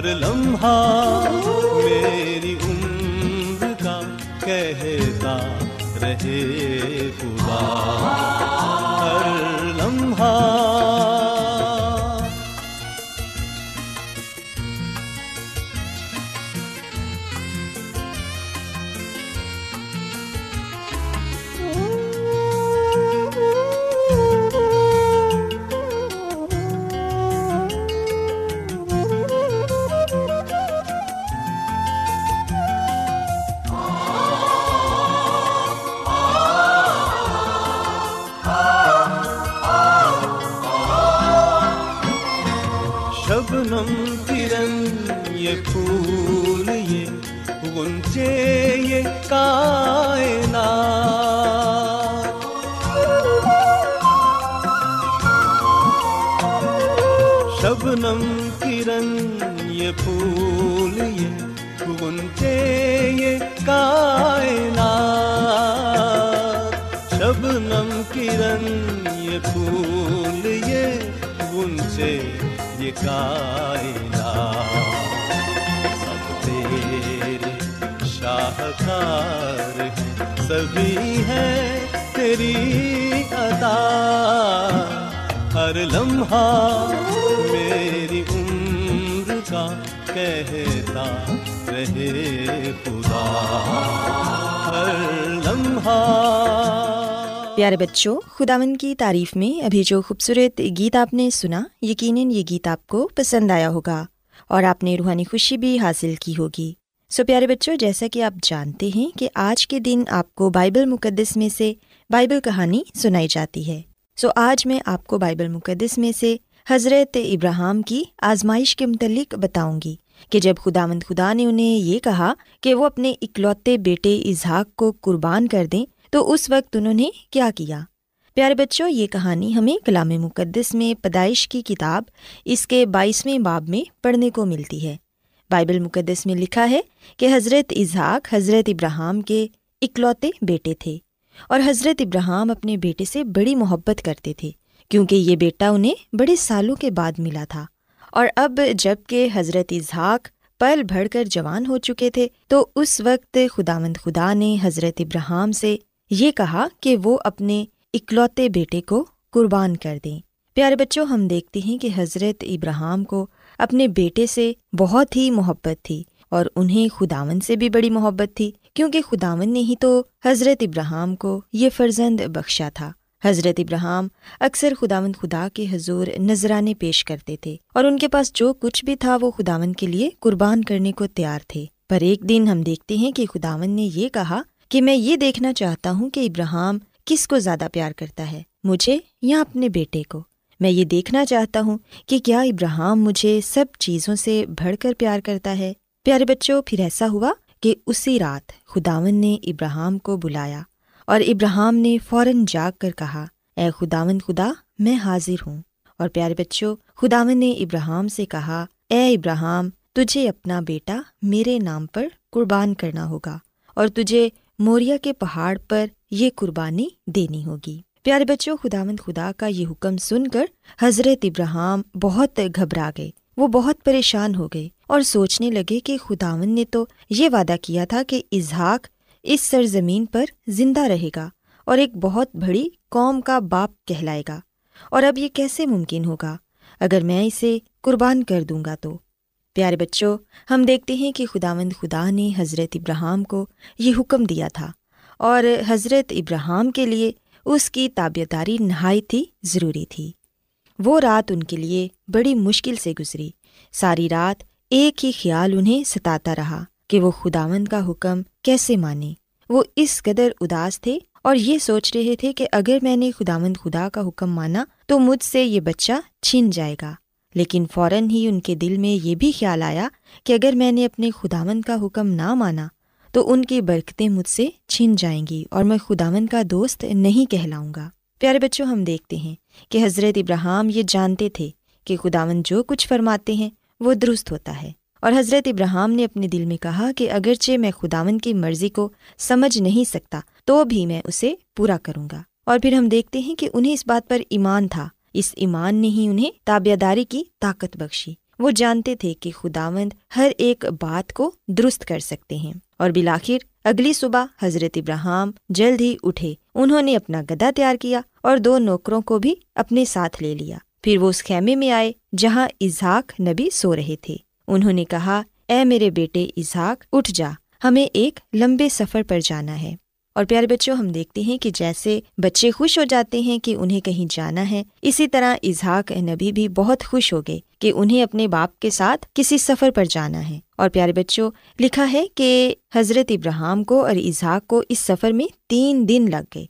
ہر لمحہ میری عمر کا کہتا رہے خدا۔ غنچے یہ کائنات۔ شبنم کرن یہ پھول، یہ غنچے یہ کائنات۔ شبنم کرن یہ پھول، یہ غنچے یہ کائنات۔ شاہکار ہیں سبھی ہے تیری عطا ہر لمحہ میری عمر کا کہتا رہے خدا۔ ہر لمحہ پیارے بچوں خداون کی تعریف میں ابھی جو خوبصورت گیت آپ نے سنا، یقیناً یہ گیت آپ کو پسند آیا ہوگا اور آپ نے روحانی خوشی بھی حاصل کی ہوگی۔ سو پیارے بچوں، جیسا کہ آپ جانتے ہیں کہ آج کے دن آپ کو بائبل مقدس میں سے بائبل کہانی سنائی جاتی ہے۔ سو آج میں آپ کو بائبل مقدس میں سے حضرت ابراہم کی آزمائش کے متعلق بتاؤں گی کہ جب خدا مند خدا نے انہیں یہ کہا کہ وہ اپنے اکلوتے بیٹے اظہاق کو قربان کر دیں، تو اس وقت انہوں نے کیا کیا؟ پیارے بچوں، یہ کہانی ہمیں کلام مقدس میں پیدائش کی کتاب اس کے بائیسویں باب میں پڑھنے کو ملتی ہے۔ بائبل مقدس میں لکھا ہے کہ حضرت اظہاق حضرت ابراہم کے اکلوتے بیٹے تھے اور حضرت ابراہم اپنے بیٹے سے بڑی محبت کرتے تھے کیونکہ یہ بیٹا انہیں بڑے سالوں کے بعد ملا تھا۔ اور اب جبکہ حضرت اظہاق پل بڑھ کر جوان ہو چکے تھے، تو اس وقت خدا مند خدا نے حضرت ابراہم سے یہ کہا کہ وہ اپنے اکلوتے بیٹے کو قربان کر دیں۔ پیارے بچوں، ہم دیکھتے ہیں کہ حضرت ابراہم کو اپنے بیٹے سے بہت ہی محبت تھی اور انہیں خداون سے بھی بڑی محبت تھی، کیونکہ خداون نے ہی تو حضرت ابراہم کو یہ فرزند بخشا تھا۔ حضرت ابراہم اکثر خداون خدا کے حضور نذرانے پیش کرتے تھے اور ان کے پاس جو کچھ بھی تھا وہ خداون کے لیے قربان کرنے کو تیار تھے۔ پر ایک دن ہم دیکھتے ہیں کہ خداون نے یہ کہا کہ میں یہ دیکھنا چاہتا ہوں کہ ابراہم کس کو زیادہ پیار کرتا ہے، مجھے یا اپنے بیٹے کو؟ میں یہ دیکھنا چاہتا ہوں کہ کیا ابراہم مجھے سب چیزوں سے بڑھ کر پیار کرتا ہے۔ پیارے بچوں، پھر ایسا ہوا کہ اسی رات خداون نے ابراہم کو بلایا اور ابراہم نے فوراً جاگ کر کہا، اے خداون خدا، میں حاضر ہوں۔ اور پیارے بچوں، خداون نے ابراہم سے کہا، اے ابراہم، تجھے اپنا بیٹا میرے نام پر قربان کرنا ہوگا اور تجھے موریا کے پہاڑ پر یہ قربانی دینی ہوگی۔ پیارے بچوں خداون خدا کا یہ حکم سن کر حضرت ابراہم بہت گھبرا گئے۔ وہ بہت پریشان ہو گئے اور سوچنے لگے کہ خداون نے تو یہ وعدہ کیا تھا کہ اظہاق اس سرزمین پر زندہ رہے گا اور ایک بہت بڑی قوم کا باپ کہلائے گا اور اب یہ کیسے ممکن ہوگا؟ اگر میں اسے قربان کر دوں گا تو۔ پیارے بچوں ہم دیکھتے ہیں کہ خداوند خدا نے حضرت ابراہم کو یہ حکم دیا تھا اور حضرت ابراہم کے لیے اس کی تابیداری نہایت ہی ضروری تھی۔ وہ رات ان کے لیے بڑی مشکل سے گزری۔ ساری رات ایک ہی خیال انہیں ستاتا رہا کہ وہ خداوند کا حکم کیسے مانے۔ وہ اس قدر اداس تھے اور یہ سوچ رہے تھے کہ اگر میں نے خداوند خدا کا حکم مانا تو مجھ سے یہ بچہ چھین جائے گا۔ لیکن فوراً ہی ان کے دل میں یہ بھی خیال آیا کہ اگر میں نے اپنے خداوند کا حکم نہ مانا تو ان کی برکتیں مجھ سے چھن جائیں گی اور میں خداوند کا دوست نہیں کہلاؤں گا۔ پیارے بچوں، ہم دیکھتے ہیں کہ حضرت ابراہم یہ جانتے تھے کہ خداون جو کچھ فرماتے ہیں وہ درست ہوتا ہے۔ اور حضرت ابراہم نے اپنے دل میں کہا کہ اگرچہ میں خداون کی مرضی کو سمجھ نہیں سکتا، تو بھی میں اسے پورا کروں گا۔ اور پھر ہم دیکھتے ہیں کہ انہیں اس بات پر ایمان تھا۔ اس ایمان نے ہی انہیں تابع داری کی طاقت بخشی۔ وہ جانتے تھے کہ خداوند ہر ایک بات کو درست کر سکتے ہیں۔ اور بلاخر اگلی صبح حضرت ابراہم جلد ہی اٹھے۔ انہوں نے اپنا گدا تیار کیا اور دو نوکروں کو بھی اپنے ساتھ لے لیا۔ پھر وہ اس خیمے میں آئے جہاں اظہاق نبی سو رہے تھے۔ انہوں نے کہا، اے میرے بیٹے اظہاق اٹھ جا، ہمیں ایک لمبے سفر پر جانا ہے۔ اور پیارے بچوں، ہم دیکھتے ہیں کہ جیسے بچے خوش ہو جاتے ہیں کہ انہیں کہیں جانا ہے، اسی طرح اظہاق نبی بھی بہت خوش ہو گئے کہ انہیں اپنے باپ کے ساتھ کسی سفر پر جانا ہے۔ اور پیارے بچوں، لکھا ہے کہ حضرت ابراہم کو اور اظہاق کو اس سفر میں تین دن لگ گئے۔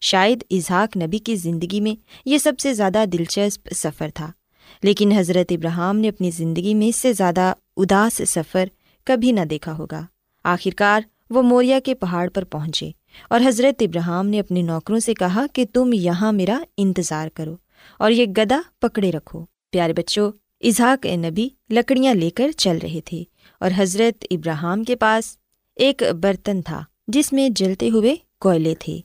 شاید اظہاق نبی کی زندگی میں یہ سب سے زیادہ دلچسپ سفر تھا، لیکن حضرت ابراہم نے اپنی زندگی میں اس سے زیادہ اداس سفر کبھی نہ دیکھا ہوگا۔ آخرکار وہ موریا کے پہاڑ پر پہنچے۔ اور حضرت ابراہم نے اپنے نوکروں سے کہا کہ تم یہاں میرا انتظار کرو اور یہ گدا پکڑے رکھو۔ پیارے بچوں اظہاق نبی لکڑیاں لے کر چل رہے تھے اور حضرت ابراہم کے پاس ایک برتن تھا جس میں جلتے ہوئے کوئلے تھے۔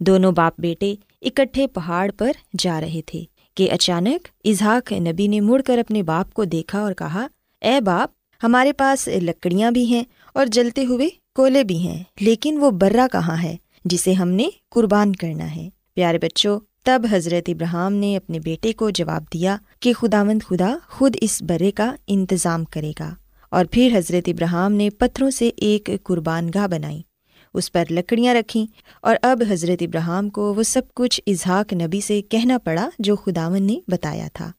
دونوں باپ بیٹے اکٹھے پہاڑ پر جا رہے تھے کہ اچانک اظہاق نبی نے مڑ کر اپنے باپ کو دیکھا اور کہا، اے باپ، ہمارے پاس لکڑیاں بھی ہیں اور جلتے ہوئے کولے بھی ہیں، لیکن وہ برا کہاں ہے، جسے ہم نے قربان کرنا ہے۔ پیارے بچوں، تب حضرت ابراہم نے اپنے بیٹے کو جواب دیا کہ خدا مند خدا خود اس برے کا انتظام کرے گا۔ اور پھر حضرت ابراہم نے پتھروں سے ایک قربان گاہ بنائی، اس پر لکڑیاں رکھیں۔ اور اب حضرت ابراہم کو وہ سب کچھ اظہاق نبی سے کہنا پڑا جو خداون نے بتایا تھا۔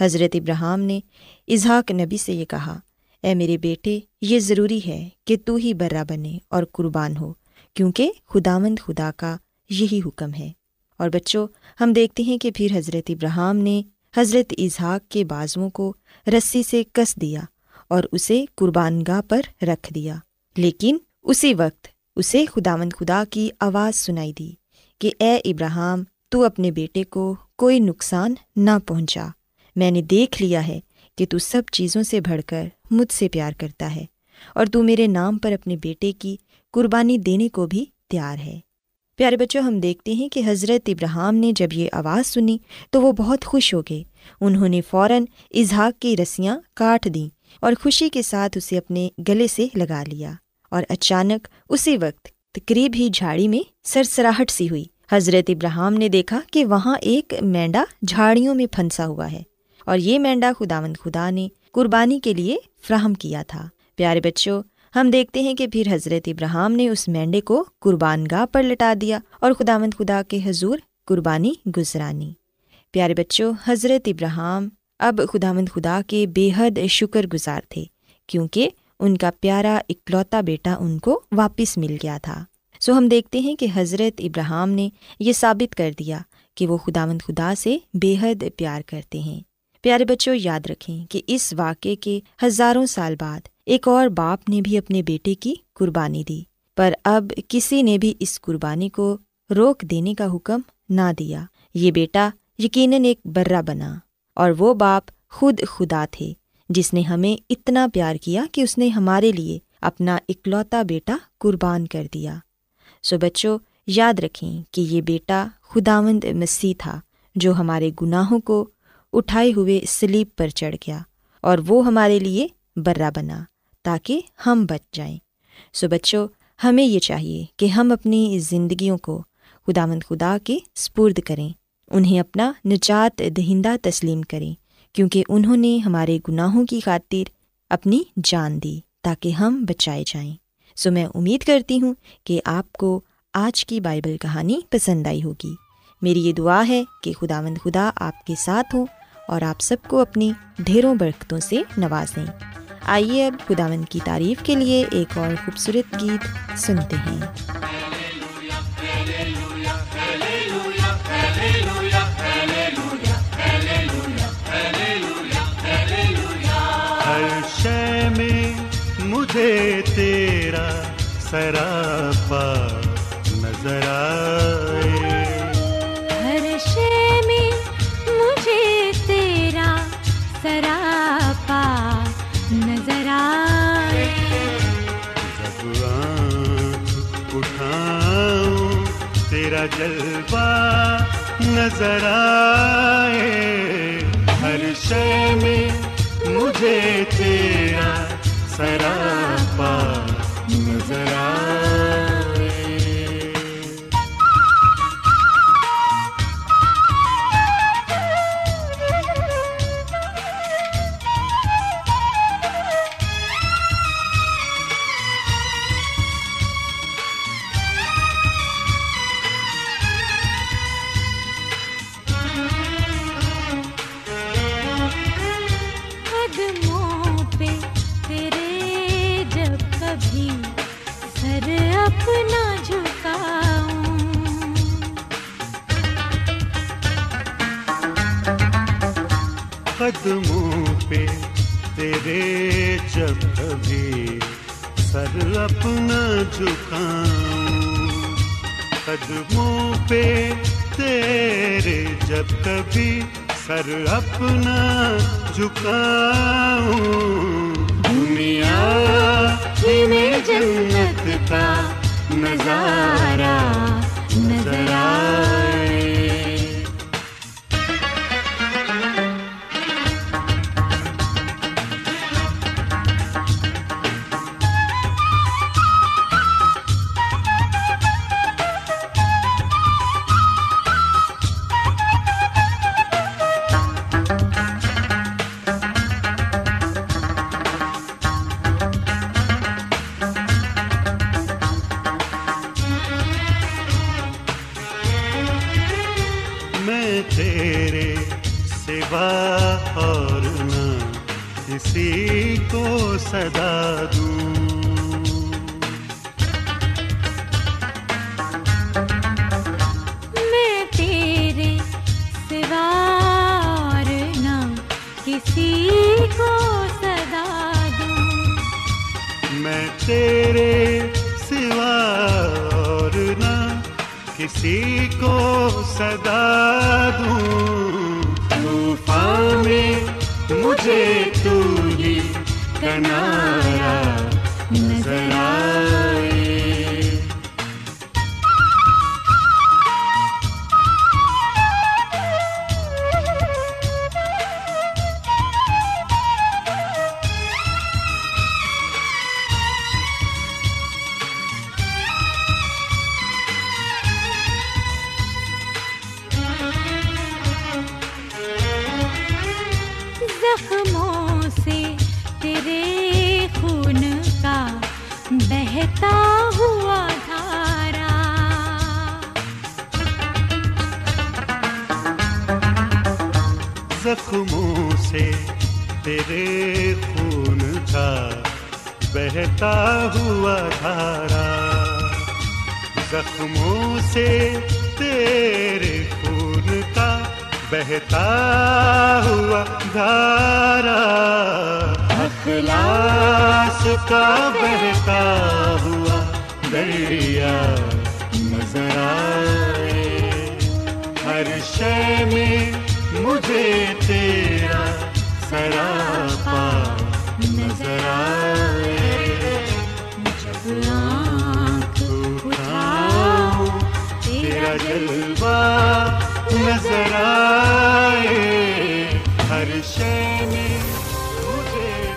حضرت ابراہم نے اظہاق نبی سے یہ کہا اے میرے بیٹے، یہ ضروری ہے کہ تو ہی برا بنے اور قربان ہو، کیونکہ خداوند خدا کا یہی حکم ہے۔ اور بچوں، ہم دیکھتے ہیں کہ پھر حضرت ابراہم نے حضرت اظہاق کے بازوؤں کو رسی سے کس دیا اور اسے قربان گاہ پر رکھ دیا۔ لیکن اسی وقت اسے خداوند خدا کی آواز سنائی دی کہ اے ابراہم تو اپنے بیٹے کو کوئی نقصان نہ پہنچا۔ میں نے دیکھ لیا ہے کہ تو سب چیزوں سے بڑھ کر مجھ سے پیار کرتا ہے اور تو میرے نام پر اپنے بیٹے کی قربانی دینے کو بھی تیار ہے۔ پیارے بچوں، ہم دیکھتے ہیں کہ حضرت ابراہم نے جب یہ آواز سنی تو وہ بہت خوش ہو گئے۔ انہوں نے فوراً اظہاق کی رسیاں کاٹ دیں اور خوشی کے ساتھ اسے اپنے گلے سے لگا لیا اور اچانک اسی وقت تقریب ہی جھاڑی میں سرسراہٹ سی ہوئی۔ حضرت ابراہم نے دیکھا کہ وہاں ایک مینڈا جھاڑیوں میں پھنسا ہوا ہے اور یہ مینڈا خداوند خدا نے قربانی کے لیے فراہم کیا تھا۔ پیارے بچوں، ہم دیکھتے ہیں کہ پھر حضرت ابراہم نے اس مینڈے کو قربان گاہ پر لٹا دیا اور خداوند خدا کے حضور قربانی گزرانی۔ پیارے بچوں، حضرت ابراہم اب خداوند خدا کے بے حد شکر گزار تھے، کیونکہ ان کا پیارا اکلوتا بیٹا ان کو واپس مل گیا تھا۔ سو ہم دیکھتے ہیں کہ حضرت ابراہم نے یہ ثابت کر دیا کہ وہ خدا مند خدا سے بے حد پیار کرتے ہیں۔ پیارے بچوں یاد رکھیں کہ اس واقعے کے ہزاروں سال بعد ایک اور باپ نے بھی اپنے بیٹے کی قربانی دی، پر اب کسی نے بھی اس قربانی کو روک دینے کا حکم نہ دیا۔ یہ بیٹا یقیناً ایک برا بنا اور وہ باپ خود خدا تھے، جس نے ہمیں اتنا پیار کیا کہ اس نے ہمارے لیے اپنا اکلوتا بیٹا قربان کر دیا۔ سو بچوں یاد رکھیں کہ یہ بیٹا خداوند مسیح تھا، جو ہمارے گناہوں کو اٹھائے ہوئے سلیب پر چڑھ گیا اور وہ ہمارے لیے برا بنا تاکہ ہم بچ جائیں۔ سو بچوں، ہمیں یہ چاہیے کہ ہم اپنی زندگیوں کو خدا مند خدا کے سپرد کریں، انہیں اپنا نجات دہندہ تسلیم کریں، کیونکہ انہوں نے ہمارے گناہوں کی خاطر اپنی جان دی تاکہ ہم بچائے جائیں۔ سو میں امید کرتی ہوں کہ آپ کو آج کی بائبل کہانی پسند آئی ہوگی۔ میری یہ دعا ہے کہ خدا مند خدا آپ کے ساتھ ہوں۔ اور آپ سب کو اپنی ڈھیروں برکتوں سے نوازیں۔ آئیے اب خدا مند کی تعریف کے لیے ایک اور خوبصورت گیت سنتے ہیں۔ ہر شے میں مجھے تیرا سراپا نظر آئے تیرا جلوہ نظر آئے ہر شے میں مجھے تیرا سراپا نظر آئے۔ پہ تیرے جب کبھی سر اپنا جھکاؤں۔ قدموں پہ تیرے جب کبھی سر اپنا جھکاؤں۔ دنیا میں جنت کا نظارہ۔ سوا اور نہ کسی کو صدا دوں۔ میں تیرے سوا اور نہ کسی کو صدا دوں۔ میں تیرے سوا اور نہ کسی کو صدا مجھے تو کنارا بہتا ہوا دھارا زخموں سے تیرے خون کا بہتا ہوا دھارا۔ اخلاص کا بہتا ہوا دریا نظر آئے۔ ہر شے میں مجھے تیرا سراپا نظر آئے۔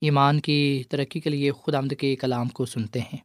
ایمان کی ترقی کے لیے خدا کے کلام کو سنتے ہیں۔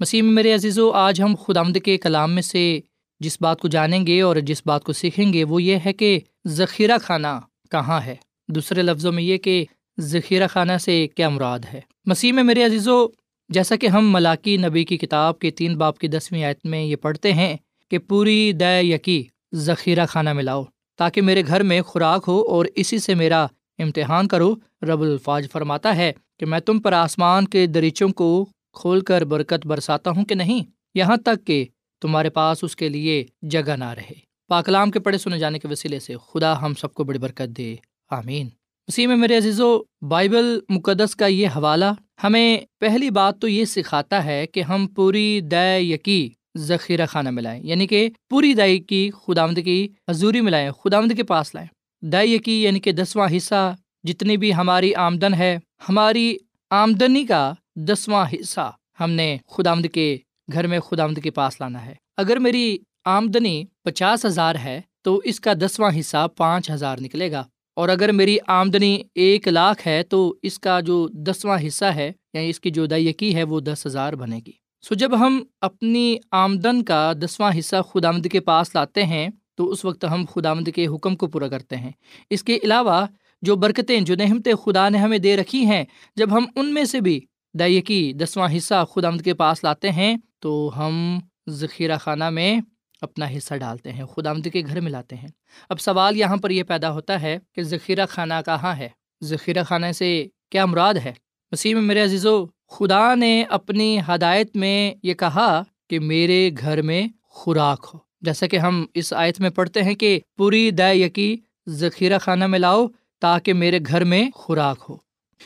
مسیح میں میرے عزیزو، آج ہم خدا کے کلام میں سے جس بات کو جانیں گے اور جس بات کو سیکھیں گے، وہ یہ ہے کہ ذخیرہ خانہ کہاں ہے؟ دوسرے لفظوں میں یہ کہ ذخیرہ خانہ سے کیا مراد ہے؟ مسیح میں میرے عزیزو، جیسا کہ ہم ملاقی نبی کی کتاب کے تین باپ کی دسویں آیت میں یہ پڑھتے ہیں کہ پوری دے یقی ذخیرہ خانہ ملاؤ تاکہ میرے گھر میں خوراک ہو اور اسی سے میرا امتحان کرو، رب الفاظ فرماتا ہے کہ میں تم پر آسمان کے دریچوں کو کھول کر برکت برساتا ہوں کہ نہیں؟ یہاں تک کہ تمہارے پاس اس کے لیے جگہ نہ رہے۔ پاکلام کے پڑھے سنے جانے کے وسیلے سے خدا ہم سب کو بڑی برکت دے۔ آمین۔ اسی میں میرے عزیز و بائبل مقدس کا یہ حوالہ ہمیں پہلی بات تو یہ سکھاتا ہے کہ ہم پوری دے یقی ذخیرہ خانہ ملائیں یعنی کہ پوری دائی کی خدامد کی حضوری ملائیں خدامد کے پاس لائیں۔ دائی یقی یعنی کہ دسواں حصہ جتنی بھی ہماری آمدن ہے، ہماری آمدنی کا دسواں حصہ ہم نے خدامد کے گھر میں خدامد کے پاس لانا ہے۔ اگر میری آمدنی پچاس ہزار ہے تو اس کا دسواں حصہ پانچ ہزار نکلے گا۔ اور اگر میری آمدنی ایک لاکھ ہے تو اس کا جو دسواں حصہ ہے یعنی اس کی جو دائیکی ہے، وہ دس ہزار بنے گی۔ سو جب ہم اپنی آمدن کا دسواں حصہ خدا آمد کے پاس لاتے ہیں تو اس وقت ہم خدا آمد کے حکم کو پورا کرتے ہیں۔ اس کے علاوہ جو برکتیں، جو نحمتیں خدا نے ہمیں دے رکھی ہیں، جب ہم ان میں سے بھی دائیکی دسواں حصہ خدا آمد کے پاس لاتے ہیں، تو ہم ذخیرہ خانہ میں اپنا حصہ ڈالتے ہیں خدا آمد کے گھر میں لاتے ہیں۔ اب سوال یہاں پر یہ پیدا ہوتا ہے کہ ذخیرہ خانہ کہاں ہے؟ ذخیرہ خانہ سے کیا مراد ہے؟ مسیح میں میرے عزیز و خدا نے اپنی ہدایت میں یہ کہا کہ میرے گھر میں خوراک ہو۔ جیسا کہ ہم اس آیت میں پڑھتے ہیں کہ پوری دے یقی ذخیرہ خانہ میں لاؤ تاکہ میرے گھر میں خوراک ہو۔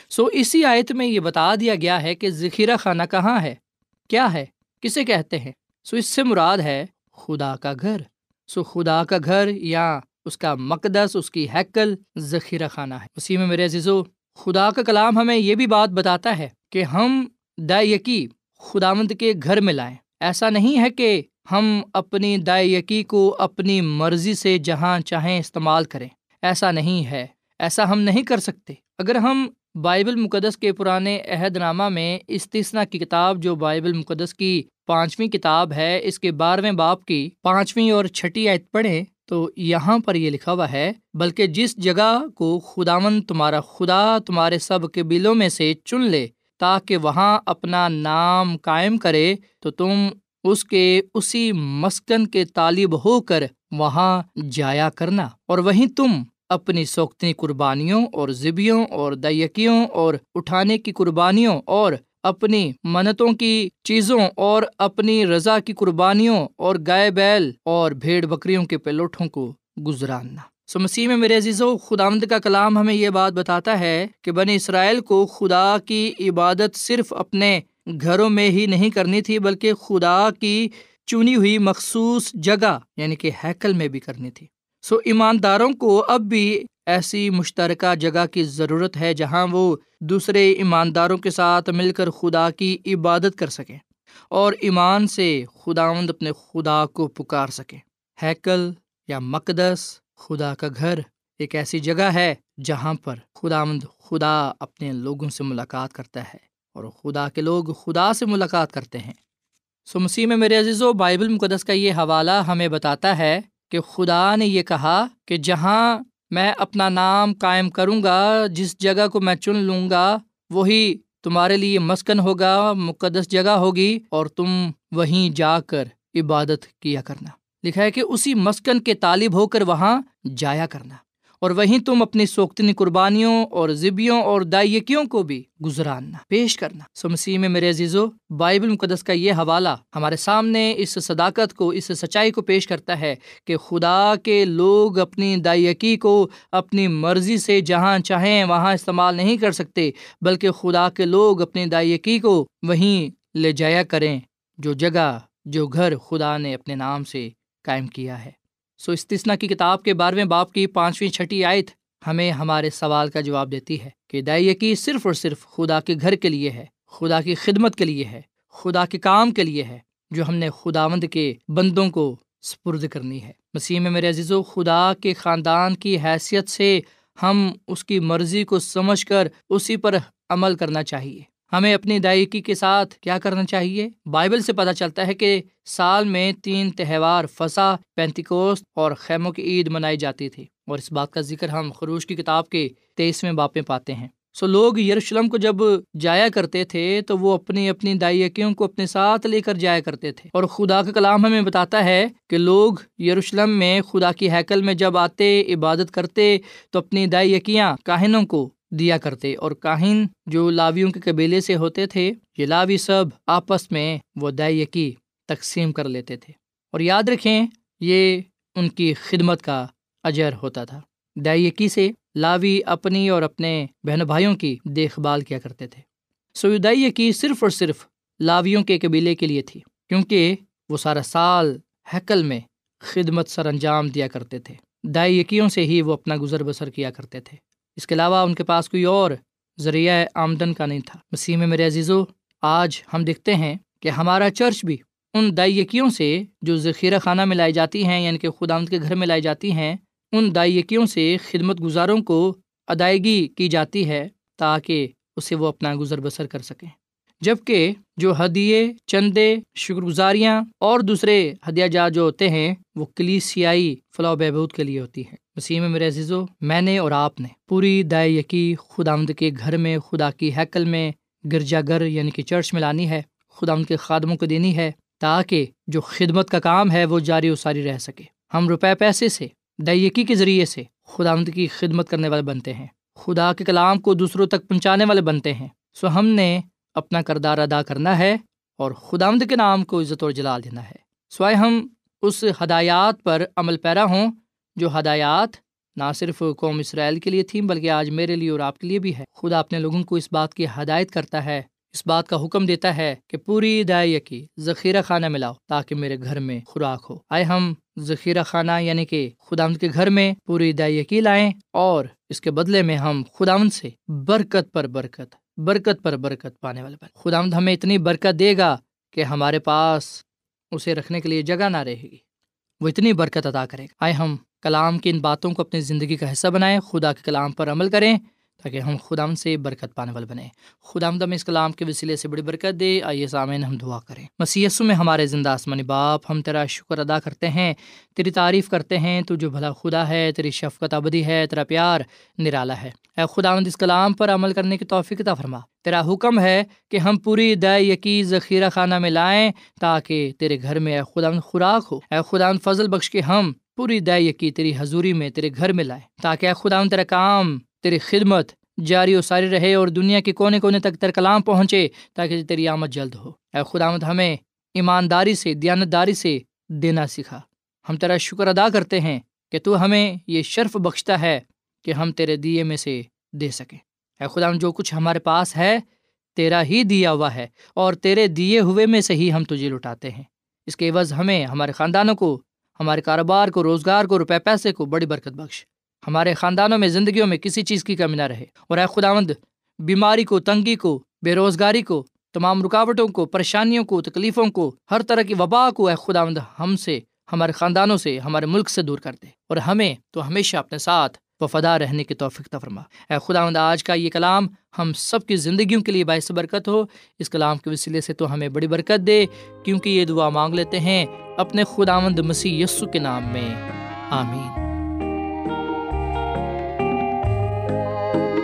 سو اسی آیت میں یہ بتا دیا گیا ہے کہ ذخیرہ خانہ کہاں ہے؟ کیا ہے؟ کسے کہتے ہیں؟ سو اس سے مراد ہے خدا کا گھر۔ سو خدا کا گھر یا اس کا مقدس، اس کی ہیکل ذخیرہ خانہ ہے۔ اسی میں میرے عزیزو، خدا کا کلام ہمیں یہ بھی بات بتاتا ہے کہ ہم یقی خدا مند کے گھر میں لائیں۔ ایسا نہیں ہے کہ ہم اپنی یقی کو اپنی مرضی سے جہاں چاہیں استعمال کریں۔ ایسا نہیں ہے۔ ایسا ہم نہیں کر سکتے۔ اگر ہم بائبل مقدس کے پرانے عہد نامہ میں استثنا کی کتاب جو بائبل مقدس کی پانچویں کتاب ہے، اس کے بارہویں باپ کی پانچویں اور چھٹی آیت پڑھیں تو یہاں پر یہ لکھا ہوا ہے، بلکہ جس جگہ کو خداون تمہارا خدا تمہارے سب کے بلوں میں سے چن لے، تاکہ وہاں اپنا نام قائم کرے، تو تم اس کے اسی مسکن کے طالب ہو کر وہاں جایا کرنا۔ اور وہیں تم اپنی سوکھتی قربانیوں اور ذبیوں اور دیکیوں اور اٹھانے کی قربانیوں اور اپنی منتوں کی چیزوں اور اپنی رضا کی قربانیوں اور گائے بیل اور بھیڑ بکریوں کے پلوٹوں کو گزرانا سو مسیح میں میرے عزیز و خدامد کا کلام ہمیں یہ بات بتاتا ہے کہ بنی اسرائیل کو خدا کی عبادت صرف اپنے گھروں میں ہی نہیں کرنی تھی، بلکہ خدا کی چنی ہوئی مخصوص جگہ یعنی کہ ہیکل میں بھی کرنی تھی۔ سو ایمانداروں کو اب بھی ایسی مشترکہ جگہ کی ضرورت ہے جہاں وہ دوسرے ایمانداروں کے ساتھ مل کر خدا کی عبادت کر سکیں اور ایمان سے خداوند اپنے خدا کو پکار سکیں۔ ہیکل یا مقدس خدا کا گھر ایک ایسی جگہ ہے جہاں پر خداوند خدا اپنے لوگوں سے ملاقات کرتا ہے۔ اور خدا کے لوگ خدا سے ملاقات کرتے ہیں۔ سو مسیح میں میرے عزیز و بائبل مقدس کا یہ حوالہ ہمیں بتاتا ہے کہ خدا نے یہ کہا کہ جہاں میں اپنا نام قائم کروں گا، جس جگہ کو میں چن لوں گا، وہی تمہارے لیے مسکن ہوگا، مقدس جگہ ہوگی اور تم وہیں جا کر عبادت کیا کرنا۔ لکھا ہے کہ اسی مسکن کے طالب ہو کر وہاں جایا کرنا۔ اور وہیں تم اپنی سوختنی قربانیوں اور ذبیوں اور دائیکیوں کو بھی گزرانا پیش کرنا۔ سو مسیح میں میرے عزیزو، بائبل مقدس کا یہ حوالہ ہمارے سامنے اس صداقت کو، اس سچائی کو پیش کرتا ہے کہ خدا کے لوگ اپنی دائیکی کو اپنی مرضی سے جہاں چاہیں وہاں استعمال نہیں کر سکتے، بلکہ خدا کے لوگ اپنی دائیکی کو وہیں لے جایا کریں جو جگہ، جو گھر خدا نے اپنے نام سے قائم کیا ہے۔ سو استثنا کی کتاب کے بارہویں باپ کی پانچویں چھٹی آیت ہمیں ہمارے سوال کا جواب دیتی ہے کہ دائیکی صرف اور صرف خدا کے گھر کے لیے ہے، خدا کی خدمت کے لیے ہے، خدا کے کام کے لیے ہے جو ہم نے خداوند کے بندوں کو سپرد کرنی ہے۔ مسیح میں میرے عزیز و خدا کے خاندان کی حیثیت سے ہم اس کی مرضی کو سمجھ کر اسی پر عمل کرنا چاہیے۔ ہمیں اپنی دائیکی کے ساتھ کیا کرنا چاہیے؟ بائبل سے پتہ چلتا ہے کہ سال میں تین تہوار فسا پینتیکوست اور خیموں کی عید منائی جاتی تھی اور اس بات کا ذکر ہم خروش کی کتاب کے تیئیسویں باپیں پاتے ہیں۔ سو لوگ یروشلم کو جب جایا کرتے تھے تو وہ اپنی اپنی دائیکیوں کو اپنے ساتھ لے کر جایا کرتے تھے اور خدا کا کلام ہمیں بتاتا ہے کہ لوگ یروشلم میں خدا کی ہیکل میں جب آتے، عبادت کرتے تو اپنی دائیکیاں کاہنوں کو دیا کرتے اور کاہن جو لاویوں کے قبیلے سے ہوتے تھے، یہ لاوی سب آپس میں وہ دائیکی تقسیم کر لیتے تھے۔ اور یاد رکھیں، یہ ان کی خدمت کا اجر ہوتا تھا۔ دائیکی سے لاوی اپنی اور اپنے بہن بھائیوں کی دیکھ بھال کیا کرتے تھے۔ سویدائی صرف اور صرف لاویوں کے قبیلے کے لیے تھی، کیونکہ وہ سارا سال حکل میں خدمت سر انجام دیا کرتے تھے۔ دائیکیوں سے ہی وہ اپنا گزر بسر کیا کرتے تھے؟ اس کے علاوہ ان کے پاس کوئی اور ذریعہ آمدن کا نہیں تھا۔ مسیح میں میرے عزیزو، آج ہم دیکھتے ہیں کہ ہمارا چرچ بھی ان دائیکیوں سے جو ذخیرہ خانہ میں لائی جاتی ہیں یعنی کہ خدا کے گھر میں لائی جاتی ہیں، ان دائیکیوں سے خدمت گزاروں کو ادائیگی کی جاتی ہے تاکہ اسے وہ اپنا گزر بسر کر سکیں۔ جبکہ جو ہدیے، چندے شکر گزاریاں اور دوسرے ہدیہ جات جو ہوتے ہیں، وہ کلیسیائی فلاح و بہبود کے لیے ہوتی ہے وسیم میرے عزیزو، میں نے اور آپ نے پوری دائیں یقی خدا آمد کے گھر میں، خدا کی ہیکل میں گرجا گھر یعنی کہ چرچ میں لانی ہے خدا آمد کے خادموں کو دینی ہے تاکہ جو خدمت کا کام ہے وہ جاری و ساری رہ سکے۔ ہم روپے پیسے سے دائیکی کے ذریعے سے خدا آمد کی خدمت کرنے والے بنتے ہیں۔ خدا کے کلام کو دوسروں تک پہنچانے والے بنتے ہیں۔ سو ہم نے اپنا کردار ادا کرنا ہے اور خدا آمد کے نام کو عزت اور جلال دینا ہے۔ سوائے ہم اس ہدایات پر عمل پیرا ہوں جو ہدایات نہ صرف قوم اسرائیل کے لیے تھیں بلکہ آج میرے لیے اور آپ کے لیے بھی ہے۔ خدا اپنے لوگوں کو اس بات کی ہدایت کرتا ہے، اس بات کا حکم دیتا ہے کہ پوری دائیں کی ذخیرہ خانہ ملاؤ تاکہ میرے گھر میں خوراک ہو۔ آئے ہم ذخیرہ خانہ یعنی کہ خداوند کے گھر میں پوری دائیں کی لائیں اور اس کے بدلے میں ہم خداوند سے برکت پر برکت۔ برکت پر برکت پانے والے بنے خدا ہمیں اتنی برکت دے گا کہ ہمارے پاس اسے رکھنے کے لیے جگہ نہ رہے گی۔ وہ اتنی برکت ادا کرے گا۔ آئے ہم کلام کی ان باتوں کو اپنی زندگی کا حصہ بنائیں، خدا کے کلام پر عمل کریں۔ تاکہ ہم خدا سے برکت پانے والے بنے خدا ہم اس کلام کے وسیلے سے بڑی برکت دے۔ آئیے سامعین ہم دعا کریں۔ مسیسو میں ہمارے زندہ آسمانی باپ، ہم تیرا شکر ادا کرتے ہیں۔ تیری تعریف کرتے ہیں۔ تو جو بھلا خدا ہے، تیری شفقت ابدی ہے، تیرا پیار نرالا ہے۔ اے خدا اس کلام پر عمل کرنے کی توفیق عطا فرما۔ تیرا حکم ہے کہ ہم پوری دے یقین ذخیرہ خانہ میں لائیں تاکہ تیرے گھر میں اے خدا خوراک ہو۔ اے خدا فضل بخش کے ہم پوری دے یقی تیری حضوری میں تیرے گھر میں لائیں۔ تاکہ اے خدا تیرا کام تیری خدمت جاری و ساری رہے اور دنیا کے کونے کونے تک تر کلام پہنچے تاکہ تیری آمد جلد ہو۔ اے خدامت ہمیں ایمانداری سے دیانت داری سے دینا سکھا۔ ہم تیرا شکر ادا کرتے ہیں کہ تو ہمیں یہ شرف بخشتا ہے کہ ہم تیرے دیے میں سے دے سکیں۔ اے خدا، جو کچھ ہمارے پاس ہے، تیرا ہی دیا ہوا ہے اور تیرے دیے ہوئے میں سے ہی ہم تجھے لٹاتے ہیں۔ اس کے عوض ہمیں، ہمارے خاندانوں کو، ہمارے کاروبار کو، روزگار کو روپے پیسے کو بڑی برکت بخش۔ ہمارے خاندانوں میں زندگیوں میں کسی چیز کی کمی نہ رہے۔ اور اے خداوند، بیماری کو، تنگی کو، بے روزگاری کو، تمام رکاوٹوں کو، پریشانیوں کو، تکلیفوں کو، ہر طرح کی وبا کو اے خداوند ہم سے، ہمارے خاندانوں سے، ہمارے ملک سے دور کر دے۔ اور ہمیں تو ہمیشہ اپنے ساتھ وفادار رہنے کی توفیق فرما۔ اے خداوند، آج کا یہ کلام ہم سب کی زندگیوں کے لیے باعث برکت ہو۔ اس کلام کے وسیلے سے تو ہمیں بڑی برکت دے، کیونکہ یہ دعا مانگ لیتے ہیں اپنے خداوند مسیح یسو کے نام میں۔ آمین۔